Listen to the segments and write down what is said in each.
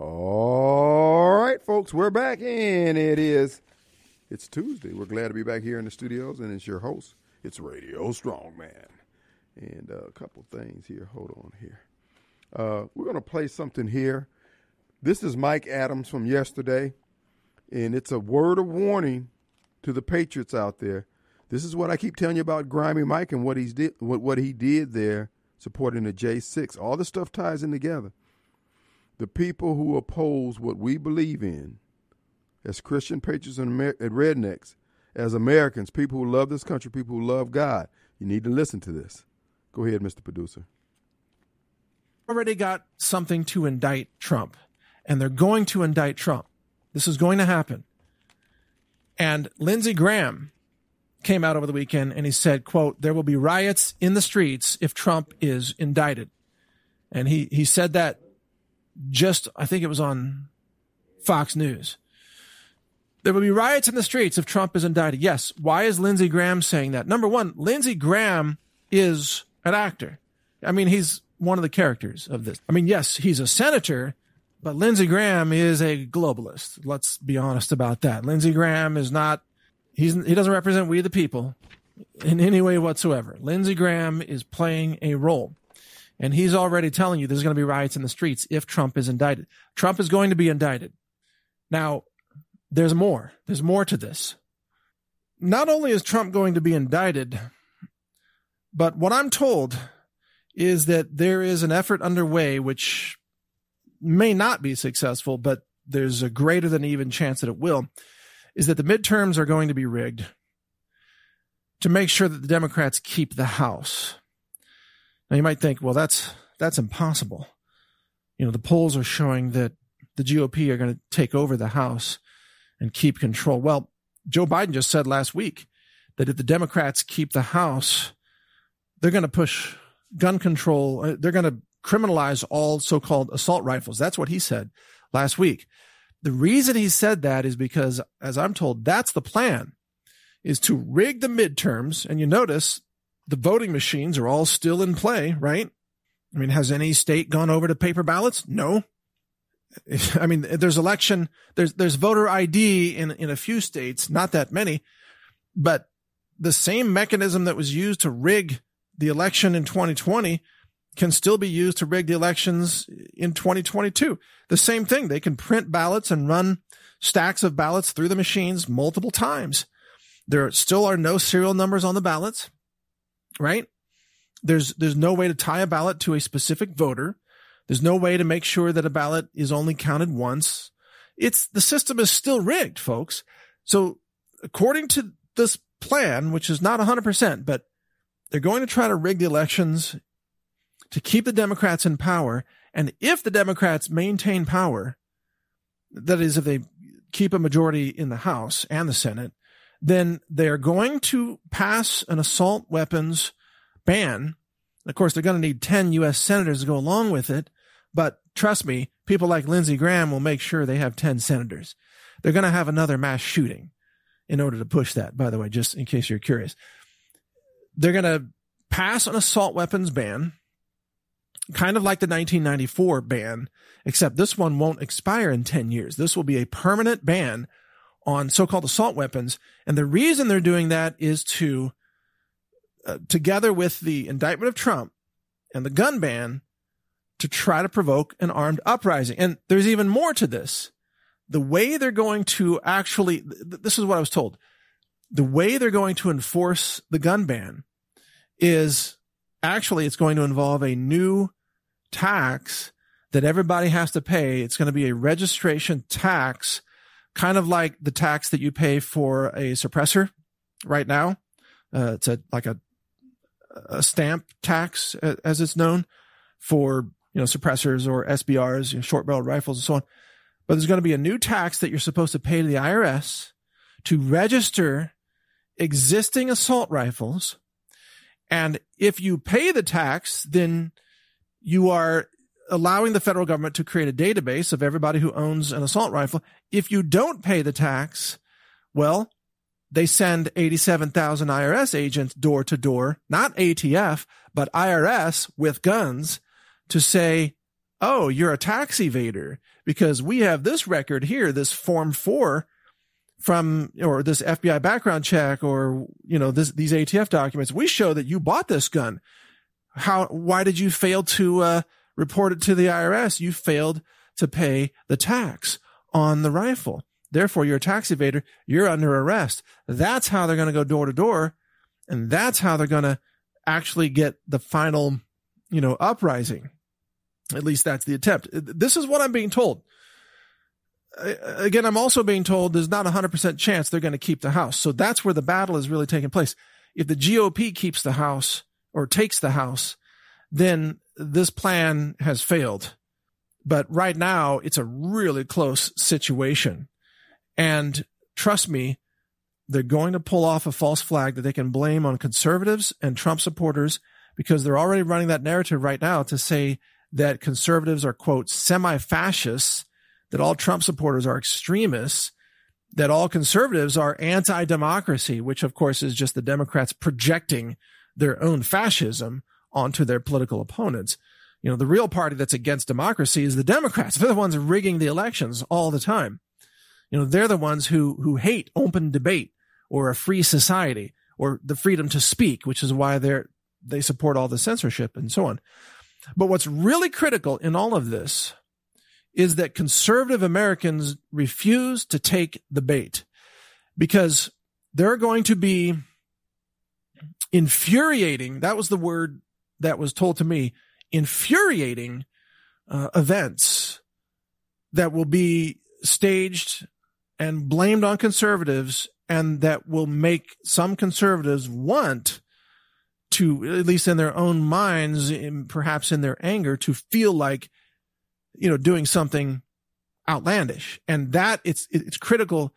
All right, folks, we're back and it is it's Tuesday. We're glad to be back here in the studios, and it's your host. It's Radio Strongman, and uh, a couple things here. Hold on here. Uh, we're gonna play something here. This is Mike Adams from yesterday, and it's a word of warning to the Patriots out there. This is what I keep telling you about Grimy Mike and what he's did, what what he did there, supporting the J6. All the stuff ties in together the people who oppose what we believe in as Christian patriots and, Amer- rednecks, as Americans, people who love this country, people who love God, you need to listen to this. Go ahead, Mr. Producer. Already got something to indict Trump, and they're going to indict Trump. This is going to happen. And Lindsey Graham came out over the weekend and he said, quote, there will be riots in the streets if Trump is indicted. And he, he said that just, I think it was on Fox News. There will be riots in the streets if Trump is indicted. Yes. Why is Lindsey Graham saying that? Number one, Lindsey Graham is an actor. I mean, he's one of the characters of this. I mean, yes, he's a senator, but Lindsey Graham is a globalist. Let's be honest about that. Lindsey Graham is not, he's, he doesn't represent we the people in any way whatsoever. Lindsey Graham is playing a role. And he's already telling you there's going to be riots in the streets if Trump is indicted. Trump is going to be indicted. Now, there's more. There's more to this. Not only is Trump going to be indicted, but what I'm told is that there is an effort underway which may not be successful, but there's a greater than even chance that it will, is that the midterms are going to be rigged to make sure that the Democrats keep the House. Now you might think, well, that's that's impossible. You know, the polls are showing that the GOP are going to take over the House and keep control. Well, Joe Biden just said last week that if the Democrats keep the House, they're going to push gun control. Uh, they're going to criminalize all so-called assault rifles. That's what he said last week. The reason he said that is because, as I'm told, that's the plan is to rig the midterms. And you notice the voting machines are all still in play, right? I mean, has any state gone over to paper ballots? No. I mean, there's election, there's, there's voter ID in, in a few states, not that many, but the same mechanism that was used to rig the election in 2020 can still be used to rig the elections in 2022. The same thing. They can print ballots and run stacks of ballots through the machines multiple times. There still are no serial numbers on the ballots right? There's, there's no way to tie a ballot to a specific voter. There's no way to make sure that a ballot is only counted once. It's, the system is still rigged, folks. So according to this plan, which is not 100%, but they're going to try to rig the elections to keep the Democrats in power. And if the Democrats maintain power, that is, if they keep a majority in the House and the Senate, then they're going to pass an assault weapons ban. Of course, they're going to need 10 U.S. senators to go along with it. But trust me, people like Lindsey Graham will make sure they have 10 senators. They're going to have another mass shooting in order to push that, by the way, just in case you're curious. They're going to pass an assault weapons ban, kind of like the 1994 ban, except this one won't expire in 10 years. This will be a permanent ban on so-called assault weapons. And the reason they're doing that is to, uh, together with the indictment of Trump and the gun ban, to try to provoke an armed uprising. And there's even more to this. The way they're going to actually, this is what I was told. The way they're going to enforce the gun ban is actually it's going to involve a new tax that everybody has to pay. It's going to be a registration tax kind of like the tax that you pay for a suppressor right now. Uh, it's a, like a, a stamp tax as it's known for, you know, suppressors or SBRs, you know, short barreled rifles and so on. But there's going to be a new tax that you're supposed to pay to the IRS to register existing assault rifles. And if you pay the tax, then you are allowing the federal government to create a database of everybody who owns an assault rifle. If you don't pay the tax, well, they send 87,000 IRS agents door to door, not ATF, but IRS with guns to say, oh, you're a tax evader because we have this record here, this form four from, or this FBI background check or, you know, this, these ATF documents. We show that you bought this gun. How, why did you fail to, uh, report it to the IRS? You failed to pay the tax on the rifle. Therefore, you're a tax evader. You're under arrest. That's how they're going to go door to door. And that's how they're going to actually get the final, you know, uprising. At least that's the attempt. This is what I'm being told. Again, I'm also being told there's not a hundred percent chance they're going to keep the house. So that's where the battle is really taking place. If the GOP keeps the house or takes the house, then this plan has failed. But right now it's a really close situation. And trust me, they're going to pull off a false flag that they can blame on conservatives and Trump supporters because they're already running that narrative right now to say that conservatives are, quote, semi fascists, that all Trump supporters are extremists, that all conservatives are anti democracy, which of course is just the Democrats projecting their own fascism onto their political opponents. You know, the real party that's against democracy is the Democrats. They're the ones rigging the elections all the time. You know, they're the ones who, who hate open debate or a free society or the freedom to speak, which is why they're, they support all the censorship and so on. But what's really critical in all of this is that conservative Americans refuse to take the bait because they're going to be infuriating. That was the word that was told to me infuriating uh, events that will be staged and blamed on conservatives and that will make some conservatives want to, at least in their own minds, in, perhaps in their anger, to feel like, you know, doing something outlandish. And that it's, it's critical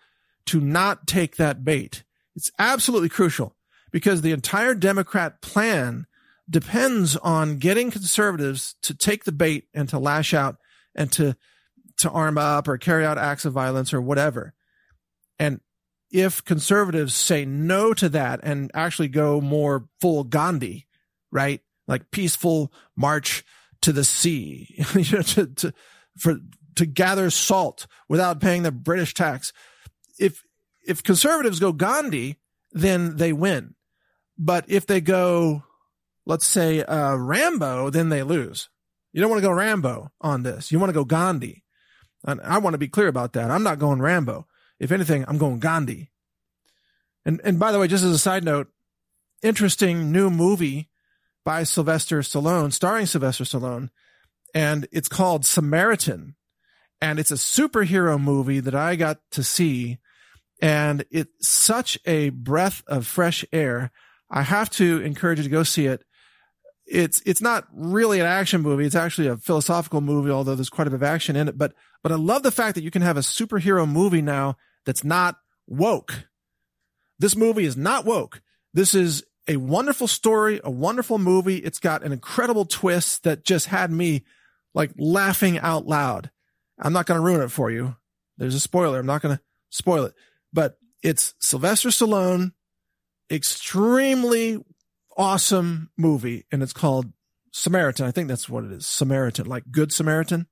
to not take that bait. It's absolutely crucial because the entire Democrat plan depends on getting conservatives to take the bait and to lash out and to to arm up or carry out acts of violence or whatever. And if conservatives say no to that and actually go more full Gandhi, right? Like peaceful march to the sea, you know, to, to, for, to gather salt without paying the British tax. If, if conservatives go Gandhi, then they win. But if they go, let's say, uh, Rambo, then they lose. You don't want to go Rambo on this. You want to go Gandhi. And I want to be clear about that. I'm not going Rambo. If anything, I'm going Gandhi. And, and by the way, just as a side note, interesting new movie by Sylvester Stallone, starring Sylvester Stallone. And it's called Samaritan. And it's a superhero movie that I got to see. And it's such a breath of fresh air. I have to encourage you to go see it it's it's not really an action movie. It's actually a philosophical movie, although there's quite a bit of action in it. But but I love the fact that you can have a superhero movie now that's not woke. This movie is not woke. This is a wonderful story, a wonderful movie. It's got an incredible twist that just had me like laughing out loud. I'm not going to ruin it for you. There's a spoiler. I'm not going to spoil it, but it's Sylvester Stallone, extremely awesome movie and it's called Samaritan. I think that's what it is. Samaritan, like Good Samaritan.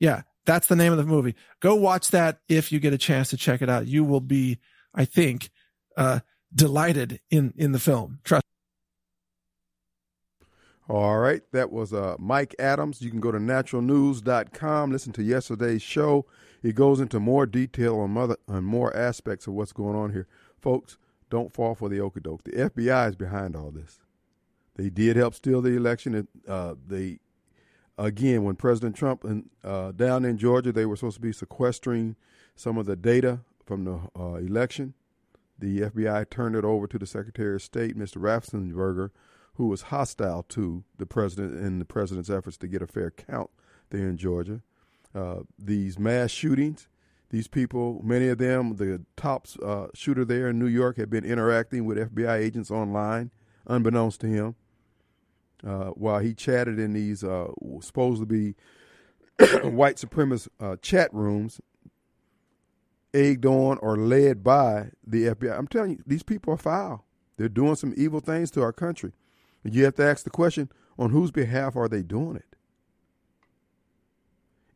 Yeah, that's the name of the movie. Go watch that if you get a chance to check it out. You will be, I think, uh, delighted in, in the film. Trust. All right. That was uh, Mike Adams. You can go to naturalnews.com, listen to yesterday's show. It goes into more detail on, mother, on more aspects of what's going on here. Folks, don't fall for the okie The FBI is behind all this. They did help steal the election. Uh, they again, when President Trump and uh, down in Georgia, they were supposed to be sequestering some of the data from the uh, election. The FBI turned it over to the Secretary of State, Mr. Raffensperger, who was hostile to the president and the president's efforts to get a fair count there in Georgia. Uh, these mass shootings these people, many of them, the top uh, shooter there in New York, had been interacting with FBI agents online, unbeknownst to him, uh, while he chatted in these uh, supposed to be white supremacist uh, chat rooms, egged on or led by the FBI. I'm telling you, these people are foul. They're doing some evil things to our country. You have to ask the question on whose behalf are they doing it?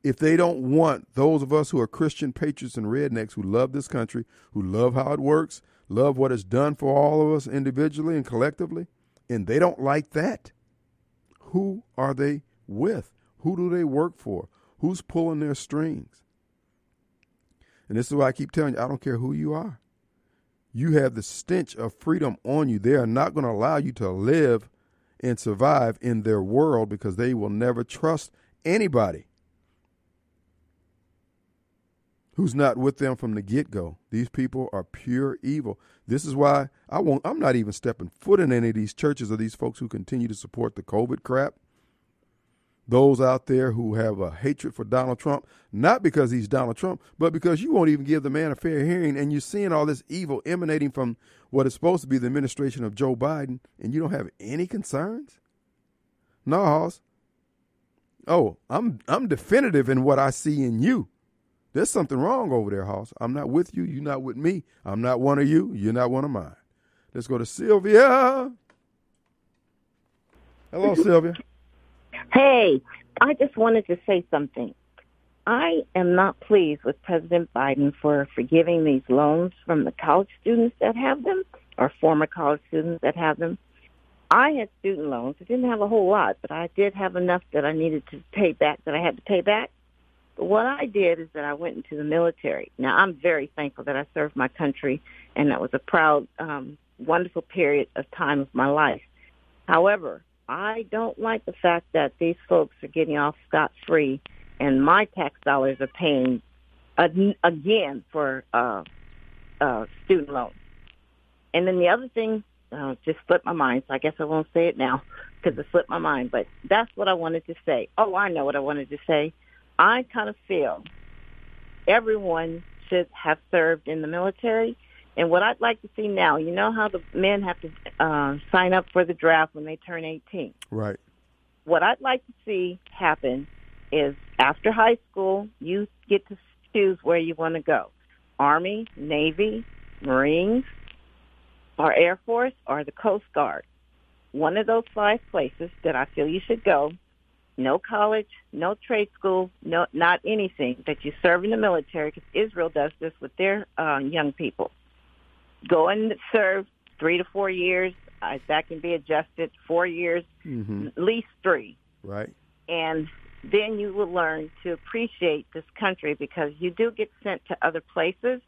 If they don't want those of us who are Christian patriots and rednecks who love this country, who love how it works, love what it's done for all of us individually and collectively, and they don't like that, who are they with? Who do they work for? Who's pulling their strings? And this is why I keep telling you I don't care who you are. You have the stench of freedom on you. They are not going to allow you to live and survive in their world because they will never trust anybody who's not with them from the get go. These people are pure evil. This is why I won't I'm not even stepping foot in any of these churches or these folks who continue to support the COVID crap those out there who have a hatred for Donald Trump, not because he's Donald Trump, but because you won't even give the man a fair hearing, and you're seeing all this evil emanating from what is supposed to be the administration of Joe Biden, and you don't have any concerns? No, Hoss. Oh, I'm I'm definitive in what I see in you. There's something wrong over there, Hoss. I'm not with you. You're not with me. I'm not one of you. You're not one of mine. Let's go to Sylvia. Hello, Sylvia. Hey, I just wanted to say something. I am not pleased with President Biden for forgiving these loans from the college students that have them or former college students that have them. I had student loans. I didn't have a whole lot, but I did have enough that I needed to pay back that I had to pay back. But what I did is that I went into the military. Now I'm very thankful that I served my country and that was a proud, um, wonderful period of time of my life. However, I don't like the fact that these folks are getting off scot free, and my tax dollars are paying again for uh, uh, student loans. And then the other thing uh, just slipped my mind, so I guess I won't say it now because it slipped my mind. But that's what I wanted to say. Oh, I know what I wanted to say. I kind of feel everyone should have served in the military and what I'd like to see now, you know how the men have to uh, sign up for the draft when they turn 18. Right. What I'd like to see happen is after high school, you get to choose where you want to go. Army, Navy, Marines, or Air Force, or the Coast Guard. One of those five places that I feel you should go. No college, no trade school, no not anything. That you serve in the military because Israel does this with their uh, young people go and serve three to four years. Uh, that can be adjusted four years, mm-hmm. at least three. Right. And then you will learn to appreciate this country because you do get sent to other places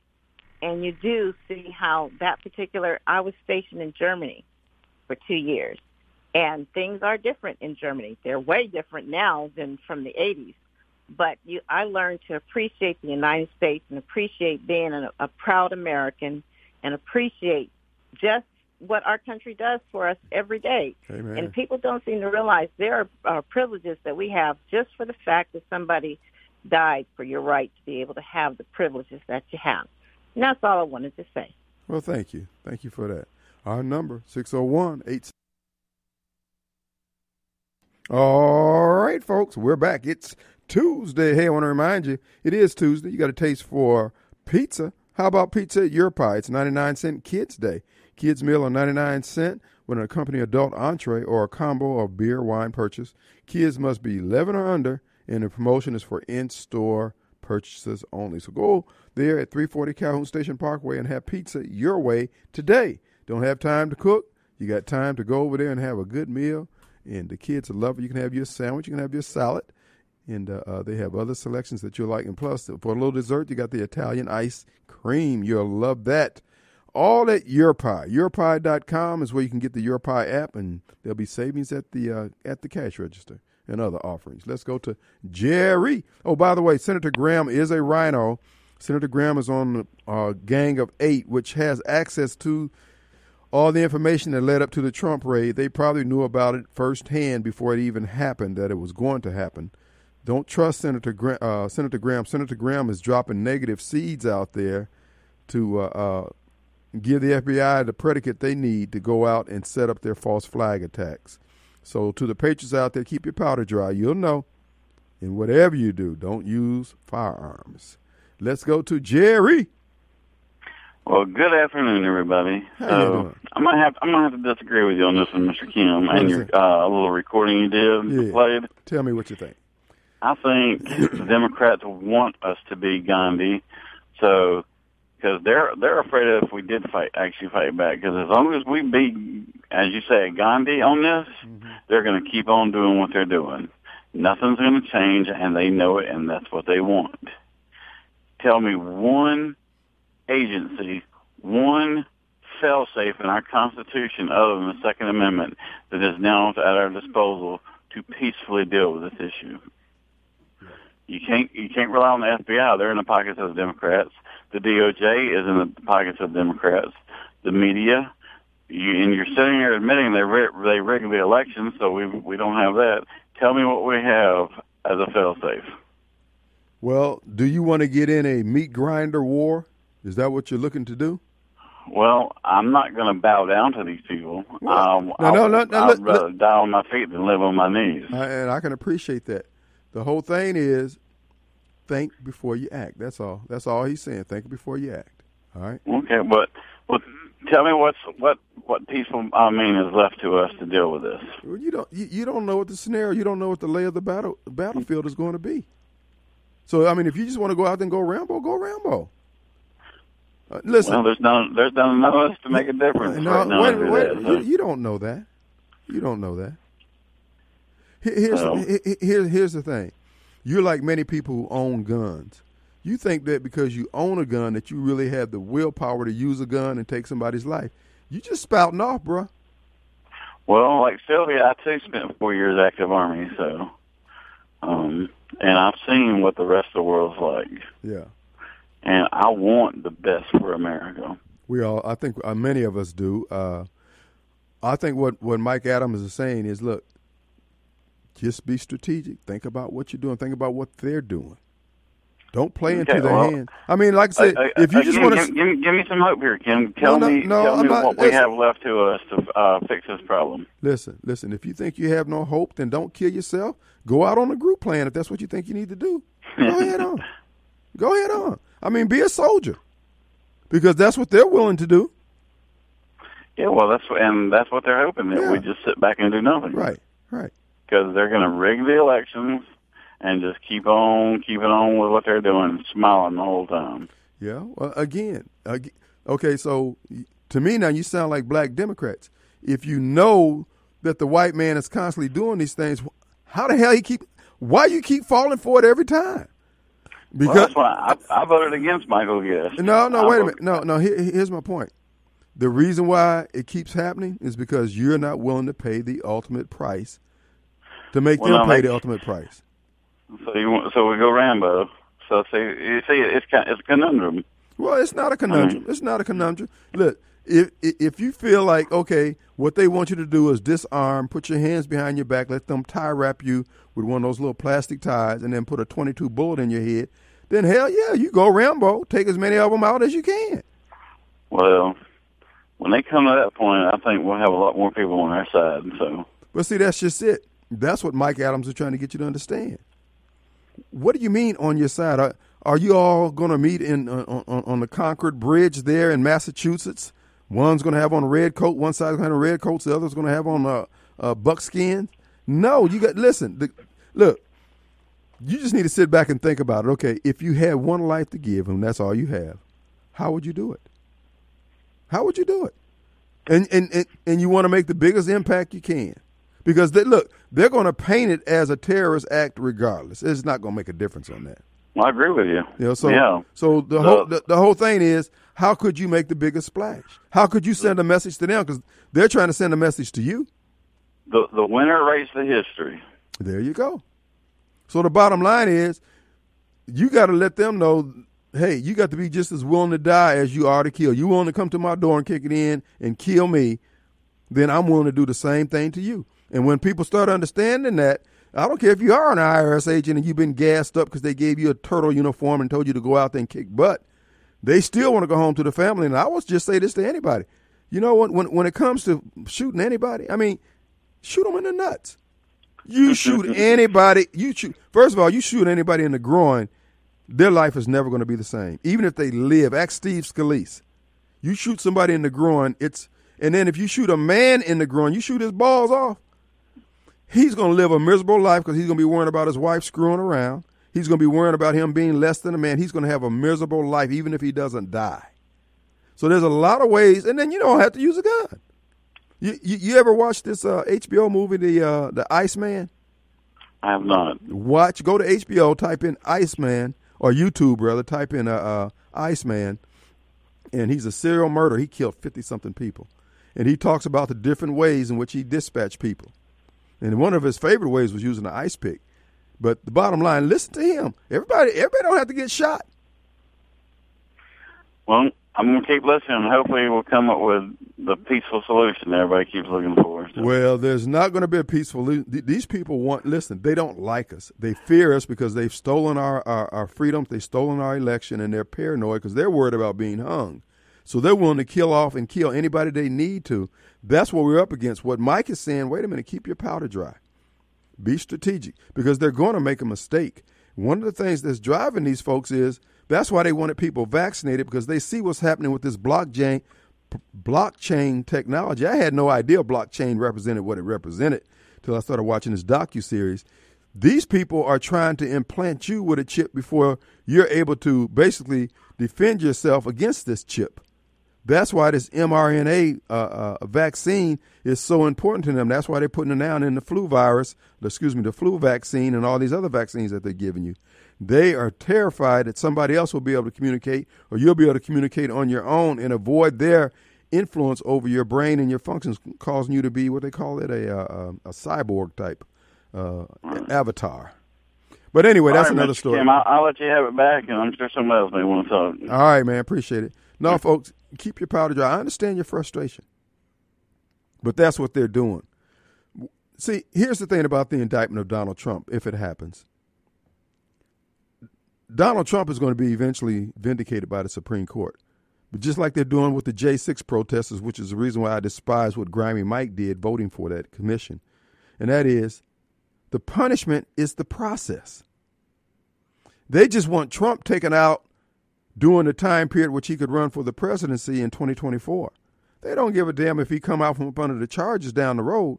and you do see how that particular, I was stationed in Germany for two years and things are different in Germany. They're way different now than from the 80s. But you, I learned to appreciate the United States and appreciate being a, a proud American and appreciate just what our country does for us every day. Amen. And people don't seem to realize there are uh, privileges that we have just for the fact that somebody died for your right to be able to have the privileges that you have. And that's all I wanted to say. Well, thank you. Thank you for that. Our number, 601 8. All right, folks, we're back. It's Tuesday. Hey, I want to remind you, it is Tuesday. You got a taste for pizza. How about pizza at YourPie? It's 99 cent Kids Day. Kids meal on 99 cent with an accompanying adult entree or a combo of beer wine purchase. Kids must be 11 or under, and the promotion is for in-store purchases only. So go there at 340 Calhoun Station Parkway and have pizza your way today. Don't have time to cook? You got time to go over there and have a good meal, and the kids love it. You can have your sandwich, you can have your salad, and uh, uh, they have other selections that you'll like. And plus, for a little dessert, you got the Italian ice cream. You'll love that. All at YourPie. YourPie.com is where you can get the YourPie app, and there'll be savings at the uh, at the cash register and other offerings. Let's go to Jerry. Oh, by the way, Senator Graham is a RINO. Senator Graham is on a uh, gang of eight, which has access to all the information that led up to the Trump raid. They probably knew about it firsthand before it even happened, that it was going to happen. Don't trust Senator Graham. Uh, Senator Graham. Senator Graham is dropping negative seeds out there to uh, uh, give the FBI the predicate they need to go out and set up their false flag attacks. So to the patriots out there, keep your powder dry. You'll know. And whatever you do, don't use firearms. Let's go to Jerry. Well, good afternoon, everybody. How so you doing? I'm gonna have I'm gonna have to disagree with you on this one, Mr. Kim, and your uh, little recording you did yeah. played. Tell me what you think. I think the Democrats want us to be Gandhi, so because they're they're afraid of if we did fight actually fight back. Because as long as we beat, as you say, Gandhi on this, mm-hmm. they're going to keep on doing what they're doing. Nothing's going to change, and they know it, and that's what they want. Tell me one agency, one fail-safe in our Constitution other than the Second Amendment that is now at our disposal to peacefully deal with this issue. You can't you can't rely on the FBI. They're in the pockets of the Democrats. The DOJ is in the pockets of Democrats. The media, you, and you're sitting here admitting they they rigged the election, so we we don't have that. Tell me what we have as a failsafe. Well, do you want to get in a meat grinder war? Is that what you're looking to do? Well, I'm not going to bow down to these people. Well, um, no, no, no, no, I'd rather die on my feet than live on my knees. and I can appreciate that. The whole thing is think before you act. That's all. That's all he's saying. Think before you act. All right. Okay, but but tell me what's what what peaceful I mean is left to us to deal with this. Well, you don't you, you don't know what the scenario. You don't know what the lay of the battle battlefield is going to be. So I mean, if you just want to go out and go Rambo, go Rambo. Uh, listen. Well, there's none. There's none enough of us to make a difference. No, right now wait, wait, that, so. you, you, don't know that. You don't know that. Here's well, here's here's the thing. You're like many people who own guns. You think that because you own a gun that you really have the willpower to use a gun and take somebody's life. You just spouting off, bro. Well, like Sylvia, I too spent four years active army, so um, and I've seen what the rest of the world's like. Yeah. And I want the best for America. We all, I think, uh, many of us do. Uh, I think what what Mike Adams is saying is, look, just be strategic. Think about what you're doing. Think about what they're doing. Don't play okay, into their well, hands. I mean, like I said, uh, if you uh, just want to give, give, give, me some hope here, Kim. Tell no, no, me, no, tell I'm me not, what listen. we have left to us to uh, fix this problem. Listen, listen. If you think you have no hope, then don't kill yourself. Go out on a group plan if that's what you think you need to do. Go ahead on. Go ahead on. I mean, be a soldier because that's what they're willing to do. Yeah, well, that's and that's what they're hoping that yeah. we just sit back and do nothing. Right, right because they're going to rig the elections and just keep on keeping on with what they're doing and smiling the whole time. Yeah. Well, again, again, okay. So to me now, you sound like black Democrats. If you know that the white man is constantly doing these things, how the hell he keep? Why you keep falling for it every time? Because well, that's why I, I, voted against Michael Guest. No, no, I wait a minute. No, no. Here, here's my point. The reason why it keeps happening is because you're not willing to pay the ultimate price to make well, them pay the ultimate price. So you want, so we go Rambo. So see, you see, it's kind, it's a conundrum. Well, it's not a conundrum. It's not a conundrum. Look, if if you feel like okay, what they want you to do is disarm, put your hands behind your back, let them tie wrap you with one of those little plastic ties, and then put a twenty-two bullet in your head, then hell yeah, you go Rambo. Take as many of them out as you can. Well, when they come to that point, I think we'll have a lot more people on our side. So, but see, that's just it. That's what Mike Adams is trying to get you to understand. What do you mean on your side? Are, are you all going to meet in uh, on, on, the Concord Bridge there in Massachusetts? One's going to have on a red coat, one side's going to have a red coats, the other's going to have on a, a buckskin. No, you got listen. The, look, you just need to sit back and think about it. Okay, if you had one life to give, and that's all you have, how would you do it? How would you do it? And and and, and you want to make the biggest impact you can because they, look, they're going to paint it as a terrorist act regardless. It's not going to make a difference on that. Well, I agree with you. Know, so yeah. so the, the whole the, the, whole thing is how could you make the biggest splash? How could you send a message to them because they're trying to send a message to you? The the winner writes the history. There you go. So the bottom line is, you got to let them know. Hey, you got to be just as willing to die as you are to kill. You willing to come to my door and kick it in and kill me, then I'm willing to do the same thing to you. And when people start understanding that, I don't care if you are an IRS agent and you've been gassed up because they gave you a turtle uniform and told you to go out there and kick butt, they still want to go home to the family. And I will just say this to anybody. You know what? When, when it comes to shooting anybody, I mean, shoot them in the nuts. You shoot anybody, you shoot, first of all, you shoot anybody in the groin, their life is never going to be the same. Even if they live, ask Steve Scalise. You shoot somebody in the groin, it's, and then if you shoot a man in the groin, you shoot his balls off he's going to live a miserable life because he's going to be worrying about his wife screwing around. He's going to be worrying about him being less than a man. He's going to have a miserable life, even if he doesn't die. So there's a lot of ways, and then you don't have to use a gun. You you, you ever watch this uh, HBO movie, the uh, the Iceman? I have not. Watch. Go to HBO, type in Iceman or YouTube rather, type in uh, uh, Iceman, and he's a serial murderer. He killed fifty something people, and he talks about the different ways in which he dispatched people. And one of his favorite ways was using an ice pick. But the bottom line, listen to him. Everybody, everybody don't have to get shot. Well, I'm going to keep listening. Hopefully, we'll come up with the peaceful solution everybody keeps looking for. So. Well, there's not going to be a peaceful. These people want. Listen, they don't like us. They fear us because they've stolen our our, our freedoms. They've stolen our election, and they're paranoid because they're worried about being hung. So they're willing to kill off and kill anybody they need to. That's what we're up against. What Mike is saying. Wait a minute. Keep your powder dry. Be strategic because they're going to make a mistake. One of the things that's driving these folks is that's why they wanted people vaccinated because they see what's happening with this blockchain blockchain technology. I had no idea blockchain represented what it represented till I started watching this docu series. These people are trying to implant you with a chip before you're able to basically defend yourself against this chip. That's why this mRNA uh, uh, vaccine is so important to them. That's why they're putting it down in the flu virus, excuse me, the flu vaccine and all these other vaccines that they're giving you. They are terrified that somebody else will be able to communicate or you'll be able to communicate on your own and avoid their influence over your brain and your functions, causing you to be what they call it a, a, a cyborg type uh, avatar. But anyway, that's right, another Mr. story. Kim, I'll, I'll, let you have it back, and I'm sure somebody else may want to talk. All right, man. Appreciate it. No, folks, keep your powder dry. I understand your frustration, but that's what they're doing. See, here's the thing about the indictment of Donald Trump, if it happens. Donald Trump is going to be eventually vindicated by the Supreme Court. But just like they're doing with the J6 protesters, which is the reason why I despise what Grimy Mike did voting for that commission, and that is the punishment is the process. They just want Trump taken out during the time period which he could run for the presidency in 2024. They don't give a damn if he come out from up under the charges down the road.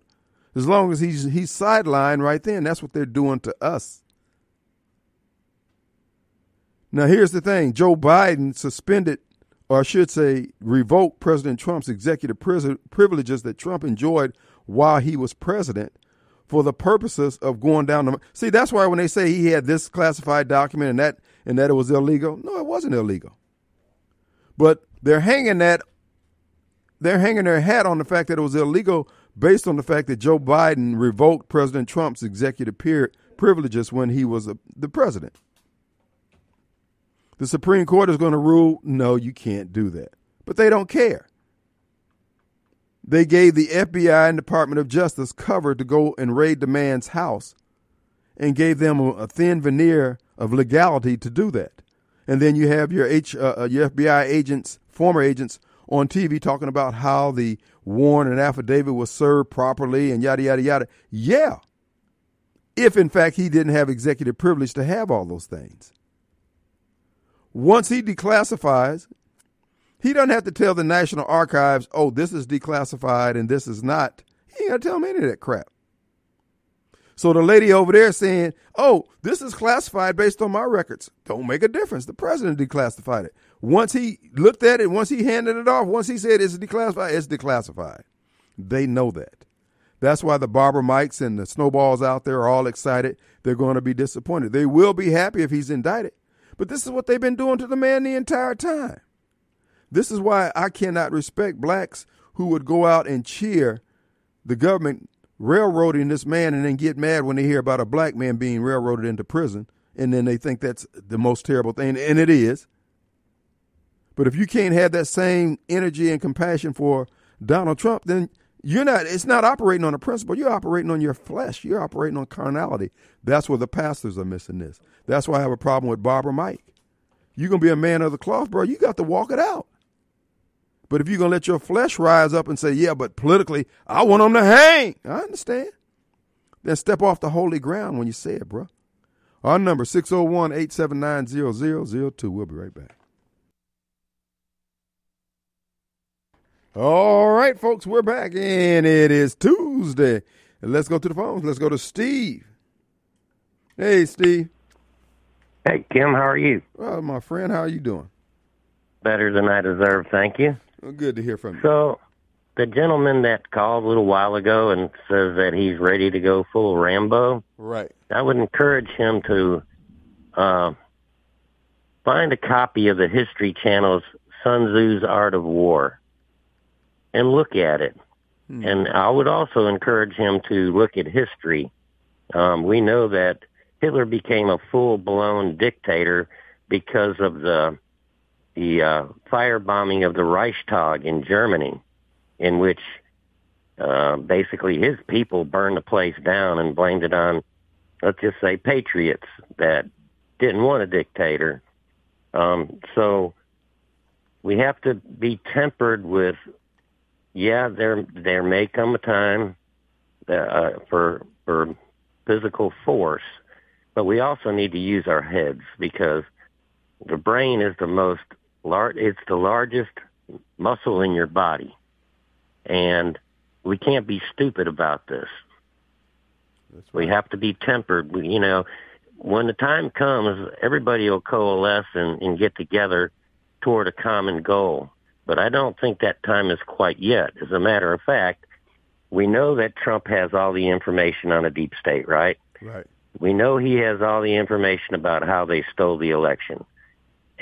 As long as he's he's sidelined right then, that's what they're doing to us. Now here's the thing: Joe Biden suspended, or I should say, revoked President Trump's executive privileges that Trump enjoyed while he was president for the purposes of going down the. See, that's why when they say he had this classified document and that and that it was illegal, no, it wasn't illegal. But they're hanging that. They're hanging their hat on the fact that it was illegal based on the fact that Joe Biden revoked President Trump's executive privileges when he was a, the president. The Supreme Court is going to rule no, you can't do that. But they don't care. They gave the FBI and Department of Justice cover to go and raid the man's house and gave them a thin veneer of legality to do that. And then you have your H, uh, uh your FBI agents, former agents, on TV talking about how the warrant and affidavit was served properly and yada yada yada. Yeah, if in fact he didn't have executive privilege to have all those things. Once he declassifies, he doesn't have to tell the National Archives, oh, this is declassified and this is not. He ain't got to tell them any of that crap. So the lady over there saying, oh, this is classified based on my records. Don't make a difference. The president declassified it. Once he looked at it, once he handed it off, once he said it's declassified, it's declassified. They know that. That's why the Barbara Mikes and the Snowballs out there are all excited. They're going to be disappointed. They will be happy if he's indicted. But this is what they've been doing to the man the entire time. This is why I cannot respect blacks who would go out and cheer the government railroading this man and then get mad when they hear about a black man being railroaded into prison and then they think that's the most terrible thing and it is. But if you can't have that same energy and compassion for Donald Trump then you're not it's not operating on a principle. You're operating on your flesh. You're operating on carnality. That's where the pastors are missing this. That's why I have a problem with Barbara Mike. You're to be a man of the cloth bro. You got to walk it out but if you're going to let your flesh rise up and say, yeah, but politically, I want them to hang, I understand. Then step off the holy ground when you say it, bro. Our number, 601-879-0002. We'll be right back. All right, folks, we're back, and it is Tuesday. Let's go to the phones. Let's go to Steve. Hey, Steve. Hey, Kim, how are you? Well, my friend, how are you doing? Better than I deserve, thank you. Well, good to hear from you. So, the gentleman that called a little while ago and says that he's ready to go full Rambo, Right. I would encourage him to uh, find a copy of the History Channel's Sun Tzu's Art of War and look at it. And I would also encourage him to look at history. Um, we know that Hitler became a full-blown dictator because of the the uh, firebombing of the Reichstag in Germany, in which uh, basically his people burned the place down and blamed it on, let's just say, patriots that didn't want a dictator. Um, so we have to be tempered with, yeah, there there may come a time that, uh, for for physical force, but we also need to use our heads because the brain is the most lar- it's the largest muscle in your body, and we can't be stupid about this. That's We have to be tempered. We, you know, when the time comes, everybody will coalesce and, and get together toward a common goal. But I don't think that time is quite yet. As a matter of fact, we know that Trump has all the information on a deep state, right? Right. We know he has all the information about how they stole the election,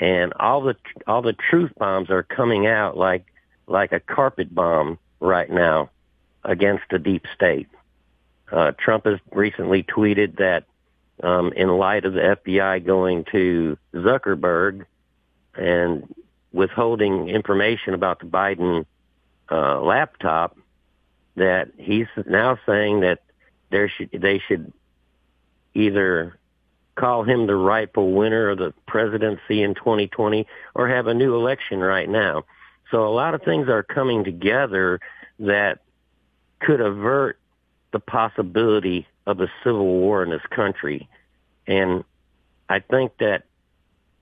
and all the all the truth bombs are coming out like like a carpet bomb right now against the deep state. Uh, Trump has recently tweeted that um, in light of the FBI going to Zuckerberg and withholding information about the Biden uh, laptop, that he's now saying that there should they should either call him the rightful winner of the presidency in 2020 or have a new election right now. So a lot of things are coming together that could avert the possibility of a civil war in this country. And I think that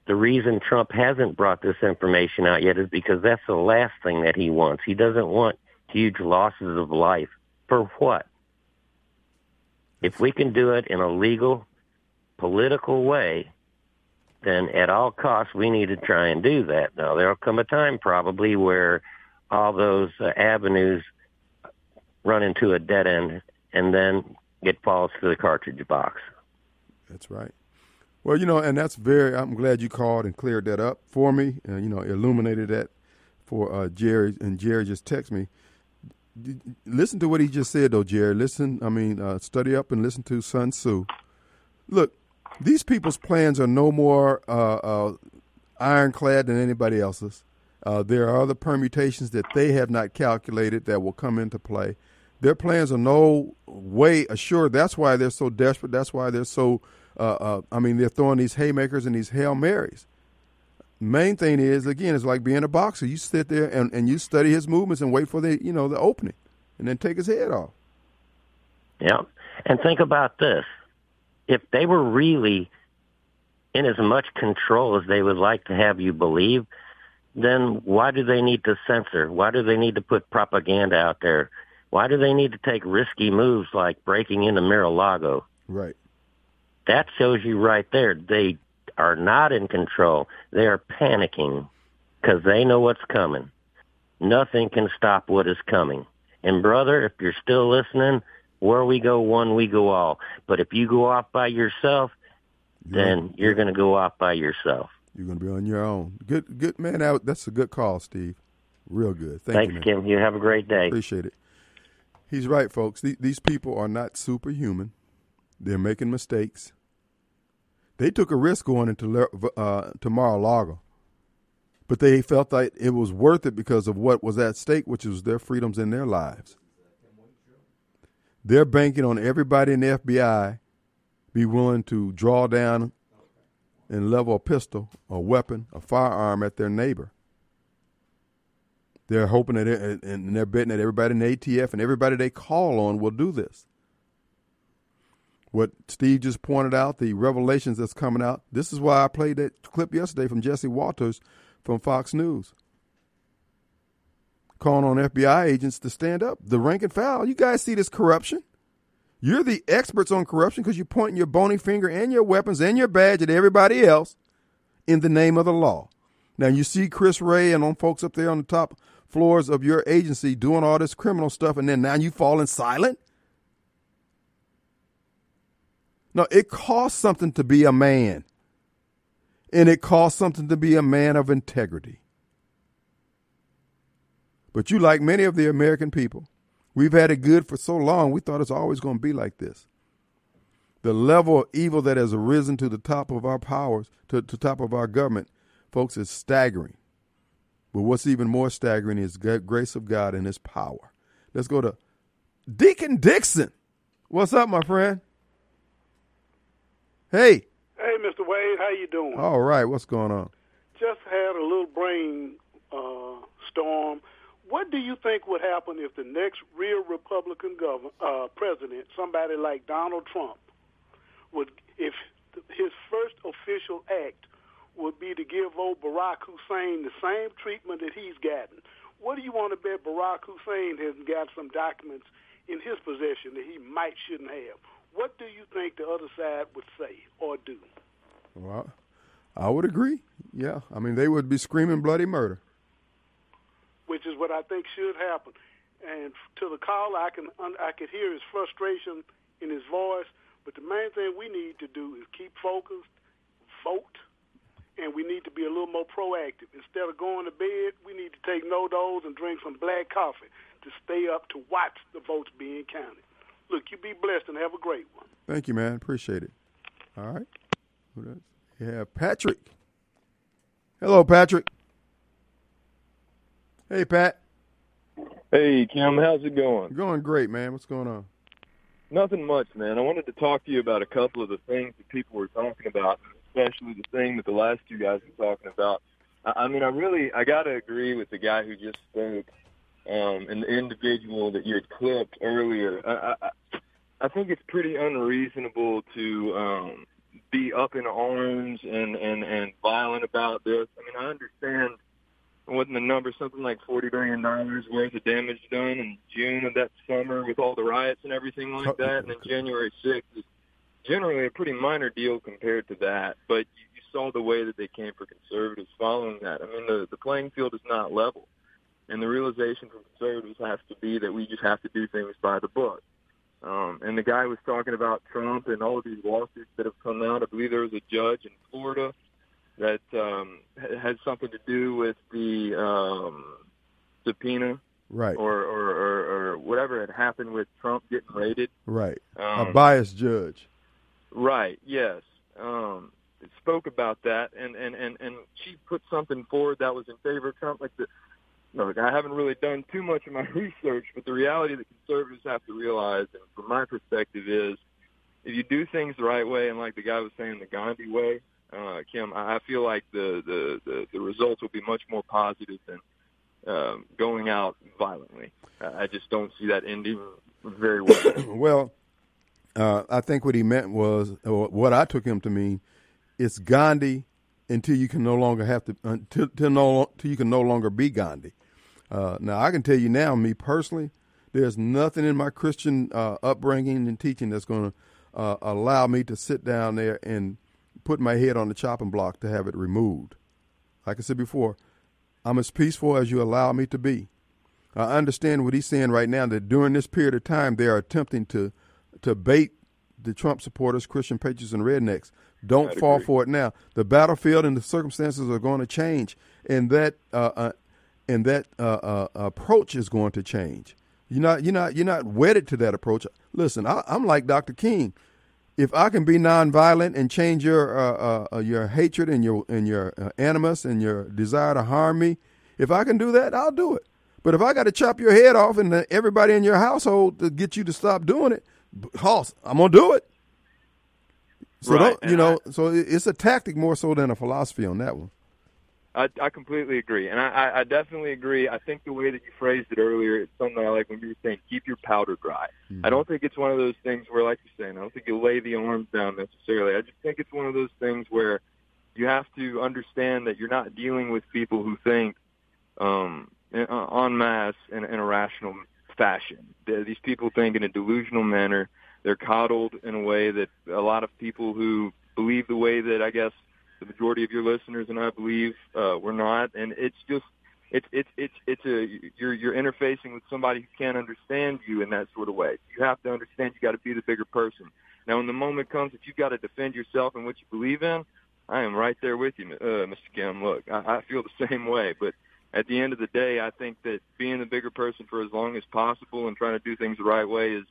the reason Trump hasn't brought this information out yet is because that's the last thing that he wants. He doesn't want huge losses of life. For what? If we can do it in a legal, political way, then at all costs we need to try and do that. Now there'll come a time probably where all those uh, avenues run into a dead end and then it falls to the cartridge box. That's right. Well, you know, and that's very. I'm glad you called and cleared that up for me, and you know, illuminated that for uh, Jerry. And Jerry just texted me. Listen to what he just said, though, Jerry. Listen, I mean, uh, study up and listen to Sun Tzu. Look, these people's plans are no more uh, uh, ironclad than anybody else's. Uh, there are other permutations that they have not calculated that will come into play. Their plans are no way assured. That's why they're so desperate. That's why they're so. Uh, uh, I mean, they're throwing these haymakers and these hail marys. Main thing is, again, it's like being a boxer. You sit there and, and you study his movements and wait for the you know the opening, and then take his head off. Yeah. And think about this. If they were really in as much control as they would like to have you believe, then why do they need to censor? Why do they need to put propaganda out there? Why do they need to take risky moves like breaking into Mar-a-Lago? Right. That shows you right there. They are not in control. They are panicking because they know what's coming. Nothing can stop what is coming. And brother, if you're still listening, where we go one, we go all. But if you go off by yourself, then you're going to go off by yourself. You're going to be on your own. Good, good man. That, that's a good call, Steve. Real good. Thank Thanks, you, man. Kim. You have a great day. Appreciate it. He's right, folks. These, these people are not superhuman. They're making mistakes. They took a risk going into uh, to Mar-a-Lago, but they felt that it was worth it because of what was at stake, which was their freedoms and their lives. They're banking on everybody in the FBI be willing to draw down and level a pistol, a weapon, a firearm at their neighbor. They're hoping that, and they're betting that everybody in ATF and everybody they call on will do this. What Steve just pointed out, the revelations that's coming out. This is why I played that clip yesterday from Jesse Watters from Fox News, calling on FBI agents to stand up. The rank and file. You guys see this corruption? You're the experts on corruption because you're pointing your bony finger and your weapons and your badge at everybody else in the name of the law. Now you see Chris Wray and on folks up there on the top floors of your agency doing all this criminal stuff, and then now you falling silent. No, it costs something to be a man, and it costs something to be a man of integrity. But you, like many of the American people, we've had it good for so long, we thought it's always going to be like this. The level of evil that has arisen to the top of our powers, to the top of our government, folks, is staggering. But what's even more staggering is the grace of God and His power. Let's go to Deacon Dixon. What's up, my friend? Hey. Hey, Mr. Wade, how you doing? All right. What's going on? Just had a little brain uh, storm. What do you think would happen if the next real Republican governor, uh, president, somebody like Donald Trump, would, if his first official act would be to give old Barack Hussein the same treatment that he's gotten. What do you want to bet Barack Hussein has got some documents in his possession that he might shouldn't have? What do you think the other side would say or do? Well, I would agree. Yeah, I mean they would be screaming bloody murder, which is what I think should happen. And to the caller, I can I could hear his frustration in his voice. But the main thing we need to do is keep focused, vote, and we need to be a little more proactive. Instead of going to bed, we need to take NoDoz and drink some black coffee to stay up to watch the votes being counted. Look, you be blessed and have a great one. Thank you, man. Appreciate it. All right. Who does? Yeah, Patrick. Hello, Patrick. Hey, Pat. Hey, Kim. How's it going? Going great, man. What's going on? Nothing much, man. I wanted to talk to you about a couple of the things that people were talking about especially the thing that the last two guys were talking about. I, I mean, I really, I got to agree with the guy who just spoke, um, and the individual that you had clipped earlier. I, I, I think it's pretty unreasonable to um, be up in arms and, and, and violent about this. I mean, I understand wasn't the number something like forty billion dollars worth of damage done in June of that summer with all the riots and everything like that, and then January sixth is generally a pretty minor deal compared to that. But you, you saw the way that they came for conservatives following that. I mean, the, the playing field is not level. And the realization from conservatives has to be that we just have to do things by the book. Um, and the guy was talking about Trump and all of these lawsuits that have come out. I believe there was a judge in Florida that um, had something to do with the um, subpoena, right, or, or, or, or whatever had happened with Trump getting raided, right. Um, a biased judge. Right. Yes. Um, spoke about that, and and and and she put something forward that was in favor of Trump. Like the, look, I haven't really done too much of my research, but the reality that conservatives have to realize, and from my perspective, is if you do things the right way, and like the guy was saying, the Gandhi way, uh, Kim, I feel like the, the the the results will be much more positive than um, going out violently. I just don't see that ending very well. well, uh, I think what he meant was, or what I took him to mean, it's Gandhi until you can no longer have to, until, until, no, until you can no longer be Gandhi. Uh, now, I can tell you now, me personally, there's nothing in my Christian uh, upbringing and teaching that's going to uh, allow me to sit down there and put my head on the chopping block to have it removed. Like I said before, I'm as peaceful as you allow me to be. I understand what he's saying right now that during this period of time, they are attempting to to bait the Trump supporters, Christian patriots, and rednecks. Don't I'd fall agree. for it now. The battlefield and the circumstances are going to change, and that uh, uh, and that uh, uh, approach is going to change. You're not you're not you're not wedded to that approach. Listen, I, am like Dr. King. If I can be nonviolent and change your uh, uh, your hatred and your and your animus and your desire to harm me, if I can do that, I'll do it. But if I got to chop your head off and everybody in your household to get you to stop doing it, Hoss, I'm gonna do it. So right. you know, I, so it's a tactic more so than a philosophy on that one. I, I completely agree, and I, I definitely agree. I think the way that you phrased it earlier, it's something I like when you were saying keep your powder dry. Mm-hmm. I don't think it's one of those things where, like you're saying, I don't think you lay the arms down necessarily. I just think it's one of those things where you have to understand that you're not dealing with people who think um, en masse in, in a rational fashion. These people think in a delusional manner they're coddled in a way that a lot of people who believe the way that I guess the majority of your listeners and I believe uh, we're not, and it's just it's it's it's it's a you're you're interfacing with somebody who can't understand you in that sort of way. You have to understand you got to be the bigger person. Now, when the moment comes that you've got to defend yourself and what you believe in, I am right there with you, uh, Mr. Kim. Look, I, I feel the same way, but at the end of the day, I think that being the bigger person for as long as possible and trying to do things the right way is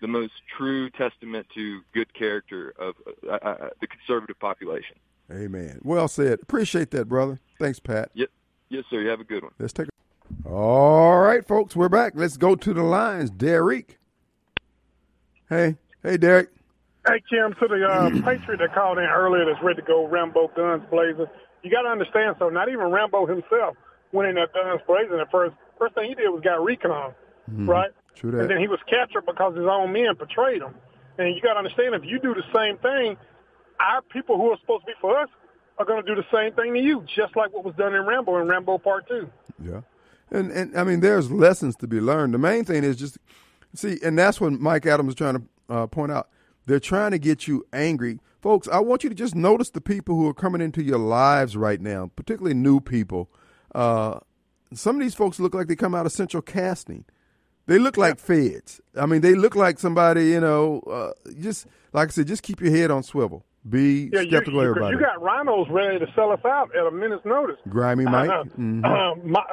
the most true testament to good character of uh, uh, the conservative population. Amen. Well said. Appreciate that, brother. Thanks, Pat. Yep. Yes, sir. You have a good one. Let's take. A- All right, folks, we're back. Let's go to the lines. Derek. Hey, hey, Derek. Hey, Kim, to the uh, Patriot that called in earlier that's ready to go Rambo guns blazing. You got to understand, so not even Rambo himself went in that guns blazing at first. First thing he did was got recon, Mhm. right? True that. And then he was captured because his own men betrayed him. And you got to understand, if you do the same thing, our people who are supposed to be for us are going to do the same thing to you, just like what was done in Rambo and Rambo Part Two. Yeah. And and I mean, there's lessons to be learned. The main thing is just see, and that's what Mike Adams is trying to uh, point out. They're trying to get you angry, folks. I want you to just notice the people who are coming into your lives right now, particularly new people. Uh, some of these folks look like they come out of Central Casting. They look like feds. I mean, they look like somebody. You know, uh, just like I said, just keep your head on swivel. Be Yeah, you, skeptical you, of everybody. you got RINOs ready to sell us out at a minute's notice. Grimy Mike. Uh, Mhm. uh, my,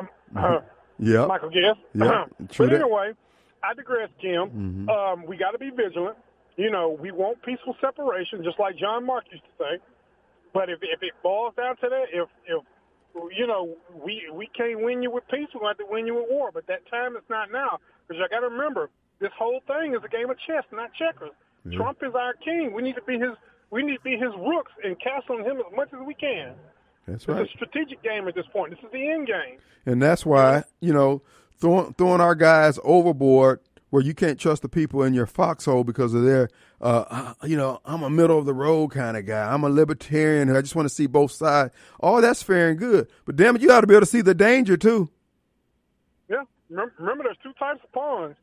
uh, Yeah. Michael Guest. Yeah, true but anyway, I digress, Kim. Mhm. Um, we got to be vigilant. You know, we want peaceful separation, just like John Mark used to say. But if if it boils down to that, if if you know we we can't win you with peace, we have to win you with war. But that time is not now, because I got to remember this whole thing is a game of chess, not checkers. Yeah. Trump is our king. We need to be his. We need to be his rooks and castling him as much as we can. That's right. It's a strategic game at this point. This is the end game. And that's why, you know, throwing throwing our guys overboard where you can't trust the people in your foxhole because of their, uh, uh, you know, I'm a middle of the road kind of guy. I'm a libertarian. I just want to see both sides. All that's fair and good. But damn it, you got to be able to see the danger too. Yeah. Remember, remember there's two types of pawns.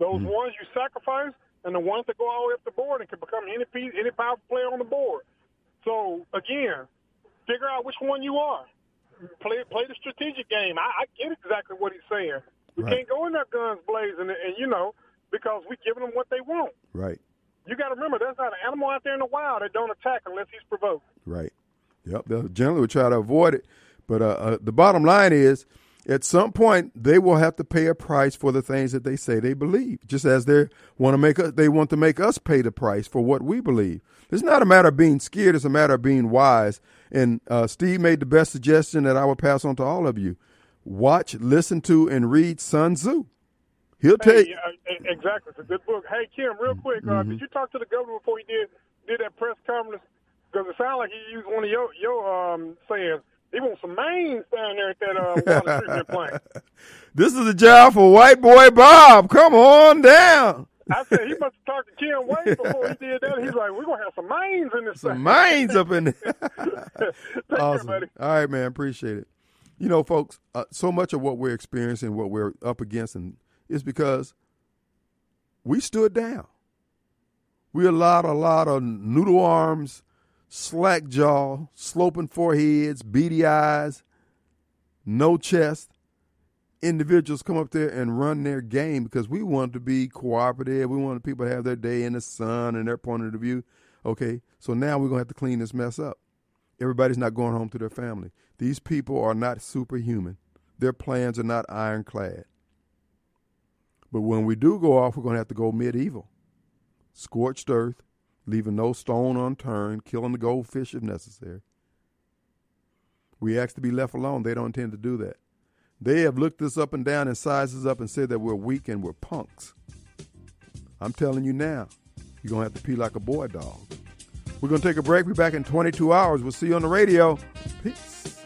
Those Mm-hmm. ones you sacrifice and the ones that go all the way up the board and can become any piece, any powerful player on the board. So again, figure out which one you are. Play play the strategic game. I, I get exactly what he's saying. We Right. can't go in there guns blazing and, and you know because we're giving them what they want. Right. You got to remember, there's not an animal out there in the wild that don't attack unless he's provoked. Right. Yep. They generally would try to avoid it. But uh, uh, the bottom line is, at some point, they will have to pay a price for the things that they say they believe. Just as they want to make us, they want to make us pay the price for what we believe. It's not a matter of being scared; it's a matter of being wise. And uh, Steve made the best suggestion that I would pass on to all of you: watch, listen to, and read Sun Tzu. He'll Hey, take. yeah, e- exactly. It's a good book. Hey, Kim, real quick, uh, Mm-hmm. did you talk to the governor before he did did that press conference? Because it sounded like he used one of your your um, sayings. He wants some mains down there at that uh, water treatment plant. This is a job for white boy Bob. Come on down. I said he must have talked to Kim way before he did that. He's like, we're gonna have some mains in this. Some thing." minds up in there. Care, awesome. buddy. All right, man. Appreciate it. You know, folks, uh, so much of what we're experiencing, what we're up against, and is because we stood down. We allowed a lot of noodle arms, slack jaw, sloping foreheads, beady eyes, no chest individuals come up there and run their game because we want to be cooperative. We wanted people to have their day in the sun and their point of view. Okay, so now we're going to have to clean this mess up. Everybody's not going home to their family. These people are not superhuman. Their plans are not ironclad. But when we do go off, we're going to have to go medieval. Scorched earth, leaving no stone unturned, killing the goldfish if necessary. We ask to be left alone. They don't intend to do that. They have looked us up and down and sized us up and said that we're weak and we're punks. I'm telling you now, you're going to have to pee like a boy dog. We're going to take a break. We're back in 22 hours. We'll see you on the radio. Peace.